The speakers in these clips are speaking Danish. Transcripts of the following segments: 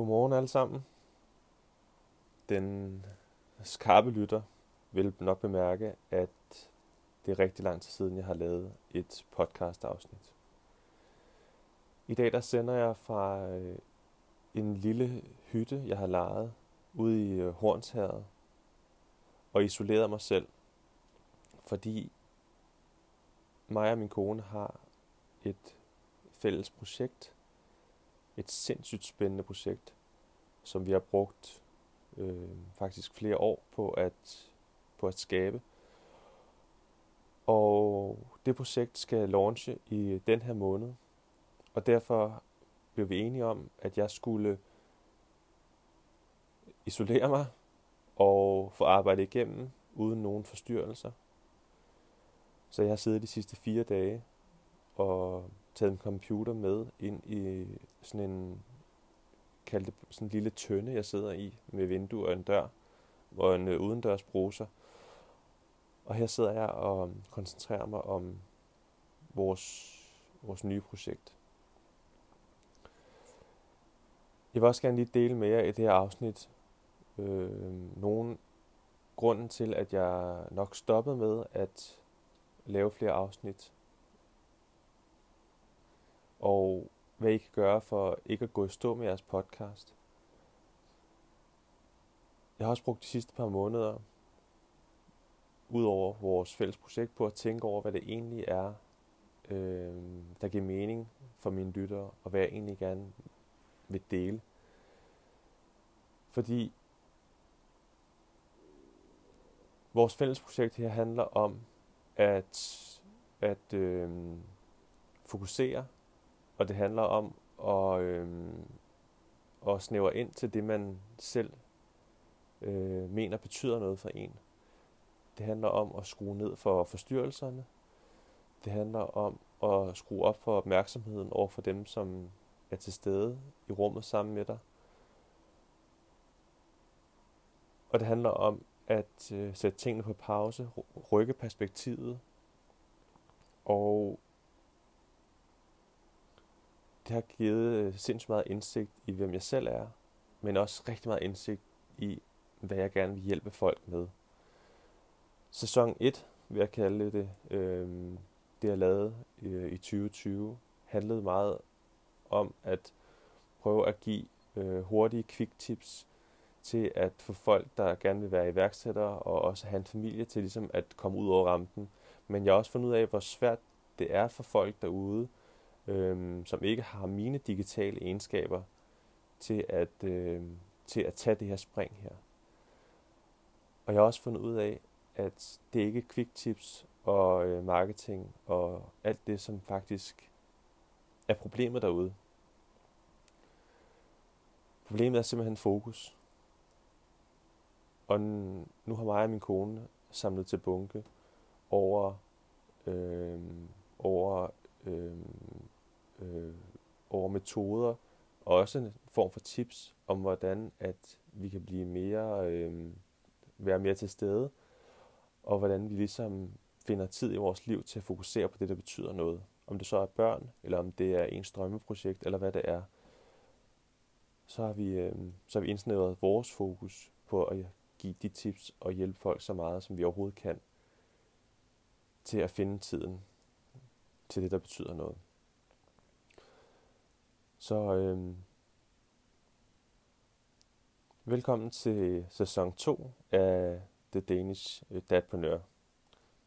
Godmorgen alle sammen. Den skarpe lytter vil nok bemærke, at det er rigtig lang tid siden, jeg har lavet et podcast-afsnit. I dag der sender jeg fra øh, en lille hytte, jeg har lejet ude i øh, og isoleret mig selv, fordi mig og min kone har et fælles projekt, et sindssygt spændende projekt, som vi har brugt øh, faktisk flere år på at, på at skabe. Og det projekt skal launche i den her måned, og derfor blev vi enige om, at jeg skulle isolere mig og få arbejdet igennem uden nogen forstyrrelser. Så jeg har siddet de sidste fire dage og taget en computer med ind i sådan en kaldt det sådan en lille tønde, jeg sidder i med vindue og en dør og en øh, udendørs bruser. Og her sidder jeg og um, koncentrerer mig om vores, vores nye projekt. Jeg vil også gerne lige dele med jer i det her afsnit øh, nogle grunden til, at jeg nok stoppede med at lave flere afsnit. Og hvad I kan gøre for ikke at gå i stå med jeres podcast. Jeg har også brugt de sidste par måneder, ud over vores fælles projekt, på at tænke over, hvad det egentlig er, øh, der giver mening for mine lyttere, og hvad jeg egentlig gerne vil dele. Fordi vores fælles projekt her handler om at, at øh, fokusere og det handler om at, øh, at snævre ind til det, man selv øh, mener betyder noget for en. Det handler om at skrue ned for forstyrrelserne. Det handler om at skrue op for opmærksomheden over for dem, som er til stede i rummet sammen med dig. Og det handler om at øh, sætte tingene på pause, rykke perspektivet og det har givet øh, sindssygt meget indsigt i, hvem jeg selv er, men også rigtig meget indsigt i, hvad jeg gerne vil hjælpe folk med. Sæson 1, vil jeg kalde det, øh, det jeg lavede øh, i 2020, handlede meget om at prøve at give øh, hurtige quick tips til at få folk, der gerne vil være iværksættere, og også have en familie til ligesom at komme ud over rampen. Men jeg har også fundet ud af, hvor svært det er for folk derude, øhm, som ikke har mine digitale egenskaber til at, øh, til at tage det her spring her. Og jeg har også fundet ud af, at det ikke er quick tips og øh, marketing og alt det, som faktisk er problemet derude. Problemet er simpelthen fokus. Og nu har mig og min kone samlet til bunke over, øh, over øh, øh, over metoder, og også en form for tips om, hvordan at vi kan blive mere, øh, være mere til stede, og hvordan vi ligesom finder tid i vores liv til at fokusere på det, der betyder noget. Om det så er børn, eller om det er ens drømmeprojekt, eller hvad det er, så har vi, øh, så har vi indsnævret vores fokus på at give de tips og hjælpe folk så meget, som vi overhovedet kan, til at finde tiden til det, der betyder noget. Så øh, velkommen til sæson 2 af The Danish øh, Dadpreneur.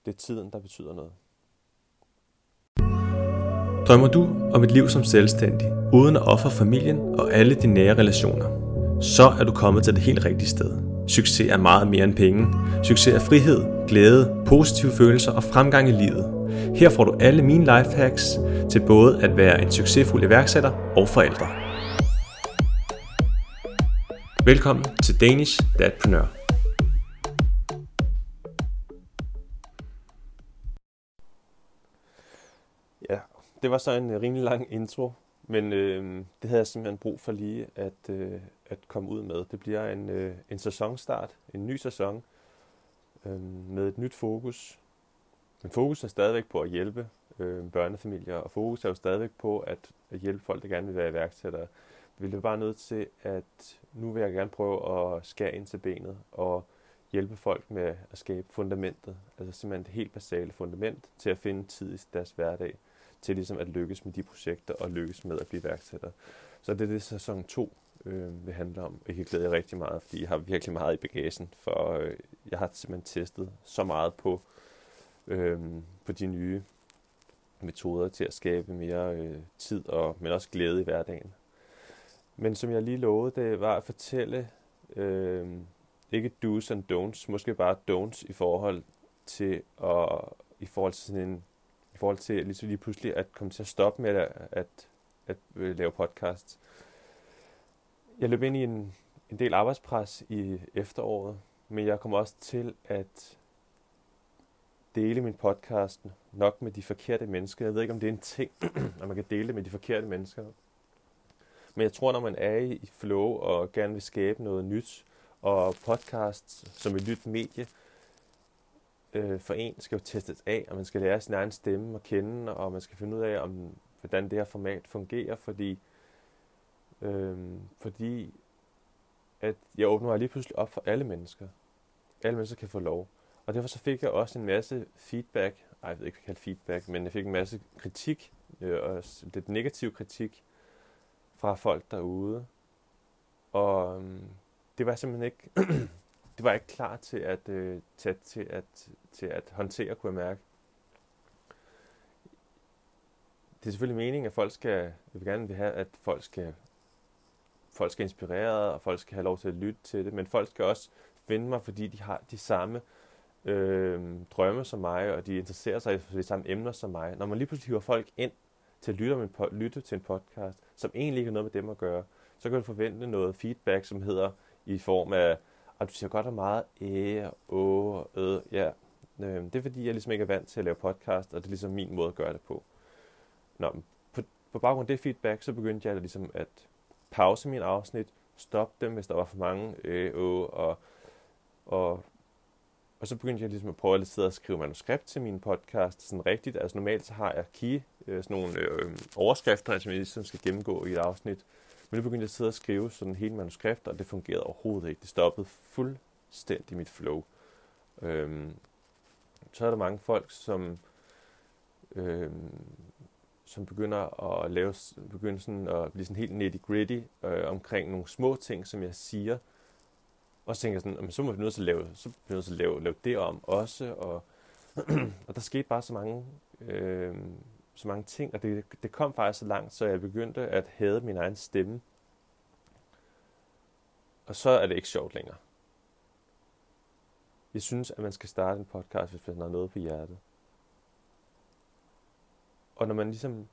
Det er tiden, der betyder noget. Drømmer du om et liv som selvstændig, uden at ofre familien og alle dine nære relationer? Så er du kommet til det helt rigtige sted. Succes er meget mere end penge. Succes er frihed, glæde, positive følelser og fremgang i livet. Her får du alle mine lifehacks til både at være en succesfuld iværksætter og forældre. Velkommen til Danish Dadpreneur. Ja, det var så en øh, rimelig lang intro, men øh, det havde jeg simpelthen brug for lige at, øh, at komme ud med. Det bliver en, øh, en sæsonstart, en ny sæson øh, med et nyt fokus, men fokus er stadigvæk på at hjælpe øh, børnefamilier, og fokus er jo stadigvæk på at, at hjælpe folk, der gerne vil være iværksættere. ville bare nødt til, at nu vil jeg gerne prøve at skære ind til benet og hjælpe folk med at skabe fundamentet, altså simpelthen det helt basale fundament til at finde tid i deres hverdag, til ligesom at lykkes med de projekter og lykkes med at blive iværksætter. Så det er det sæson 2 øh, vil handle om. Jeg kan glæde jer rigtig meget, fordi jeg har virkelig meget i bagagen, for øh, jeg har simpelthen testet så meget på, øh, Øhm, på de nye metoder til at skabe mere øh, tid, og, men også glæde i hverdagen. Men som jeg lige lovede, det var at fortælle, øh, ikke do's and don'ts, måske bare don'ts i forhold til at, i forhold til sådan en, i forhold til lige, lige pludselig at komme til at stoppe med at, at, at, at lave podcasts. Jeg løb ind i en, en del arbejdspres i efteråret, men jeg kom også til at dele min podcast nok med de forkerte mennesker. Jeg ved ikke, om det er en ting, at man kan dele det med de forkerte mennesker. Men jeg tror, når man er i flow og gerne vil skabe noget nyt, og podcast som et nyt medie øh, for en skal jo testes af, og man skal lære sin egen stemme at kende, og man skal finde ud af, om, hvordan det her format fungerer, fordi, øh, fordi at jeg åbner lige pludselig op for alle mennesker. Alle mennesker kan få lov. Og derfor så fik jeg også en masse feedback, ej, jeg ved ikke, hvad feedback, men jeg fik en masse kritik, øh, og lidt negativ kritik fra folk derude. Og øhm, det var simpelthen ikke, det var ikke klar til at, øh, til, til, at, til at håndtere, kunne jeg mærke. Det er selvfølgelig meningen, at folk skal, jeg vil gerne vil have, at folk skal, folk skal inspirere, og folk skal have lov til at lytte til det, men folk skal også finde mig, fordi de har de samme øh, drømme som mig, og de interesserer sig for de samme emner som mig. Når man lige pludselig hiver folk ind til at lytte, en, lytte til en podcast, som egentlig ikke har noget med dem at gøre, så kan du forvente noget feedback, som hedder i form af, at du siger godt og meget æ, å, ø, øh, ja. Øh, det er fordi, jeg ligesom ikke er vant til at lave podcast, og det er ligesom min måde at gøre det på. Nå, på, på baggrund af det feedback, så begyndte jeg ligesom at pause min afsnit, stoppe dem, hvis der var for mange øh, å, og, og og så begyndte jeg ligesom at prøve at sidde og skrive manuskript til min podcast sådan rigtigt. Altså normalt så har jeg key, øh, sådan nogle øh, overskrifter, som jeg ligesom skal gennemgå i et afsnit. Men nu begyndte jeg at sidde og skrive sådan hele manuskript, og det fungerede overhovedet ikke. Det stoppede fuldstændig mit flow. Øhm, så er der mange folk, som, øhm, som begynder at lave, begynder sådan at blive sådan helt nitty gritty øh, omkring nogle små ting, som jeg siger, og så tænkte jeg sådan, så må vi nødt til at lave, så bliver vi nødt til at lave, lave det om også, og, og der skete bare så mange, øh, så mange ting, og det, det kom faktisk så langt, så jeg begyndte at hade min egen stemme. Og så er det ikke sjovt længere. Jeg synes, at man skal starte en podcast, hvis man har noget på hjertet. Og når man ligesom...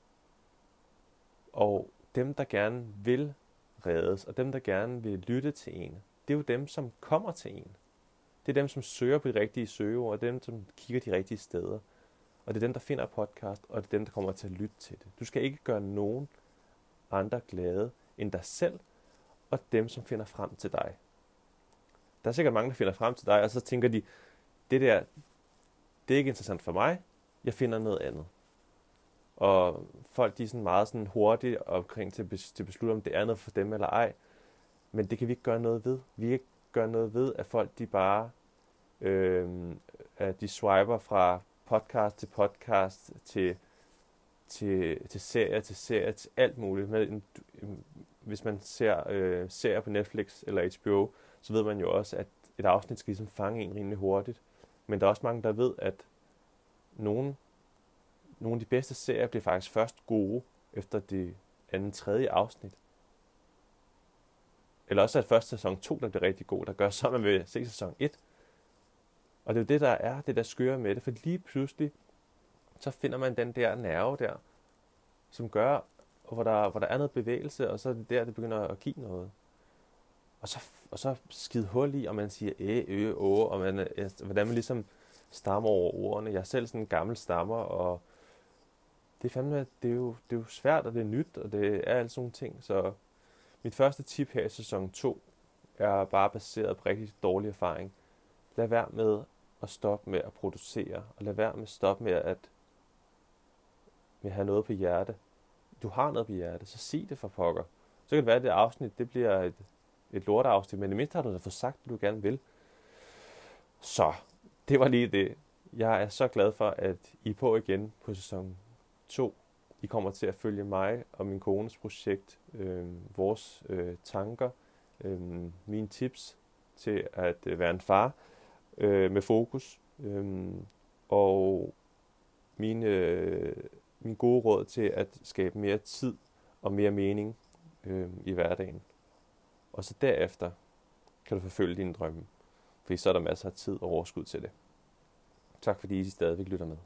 Og dem, der gerne vil reddes, og dem, der gerne vil lytte til en, det er jo dem, som kommer til en. Det er dem, som søger på de rigtige søgeord, og dem, som kigger de rigtige steder. Og det er dem, der finder podcast, og det er dem, der kommer til at lytte til det. Du skal ikke gøre nogen andre glade end dig selv, og dem, som finder frem til dig. Der er sikkert mange, der finder frem til dig, og så tænker de, det der, det er ikke interessant for mig, jeg finder noget andet. Og folk de er sådan meget sådan hurtige omkring til, til at beslutte, om det er noget for dem eller ej. Men det kan vi ikke gøre noget ved. Vi kan ikke gøre noget ved, at folk de bare øh, at de swiper fra podcast til podcast til, til, til serie til serie til alt muligt. Men, hvis man ser øh, serier på Netflix eller HBO, så ved man jo også, at et afsnit skal ligesom fange en rimelig hurtigt. Men der er også mange, der ved, at nogle, nogle af de bedste serier bliver faktisk først gode efter det anden tredje afsnit. Eller også at første sæson 2, der bliver rigtig god, der gør så, man vil se sæson 1. Og det er jo det, der er det der skøre med det, for lige pludselig, så finder man den der nerve der, som gør, hvor der, hvor der er noget bevægelse, og så er det der, det begynder at give noget. Og så, og så skide hul i, og man siger æ, ø, å, og man, hvordan man ligesom stammer over ordene. Jeg er selv sådan en gammel stammer, og det er fandme, det er jo, det er jo svært, og det er nyt, og det er alle sådan nogle ting, så mit første tip her i sæson 2 er bare baseret på rigtig dårlig erfaring. Lad være med at stoppe med at producere, og lad være med at stoppe med at, med at have noget på hjerte. Du har noget på hjerte, så sig det for pokker. Så kan det være, at det afsnit det bliver et, et lorteafsnit, men i mindst har du da fået sagt, hvad du gerne vil. Så, det var lige det. Jeg er så glad for, at I er på igen på sæson 2. I kommer til at følge mig og min kones projekt, øh, vores øh, tanker, øh, mine tips til at øh, være en far øh, med fokus, øh, og mine, øh, mine gode råd til at skabe mere tid og mere mening øh, i hverdagen. Og så derefter kan du forfølge dine drømme, for så er der masser af tid og overskud til det. Tak fordi I stadigvæk lytter med.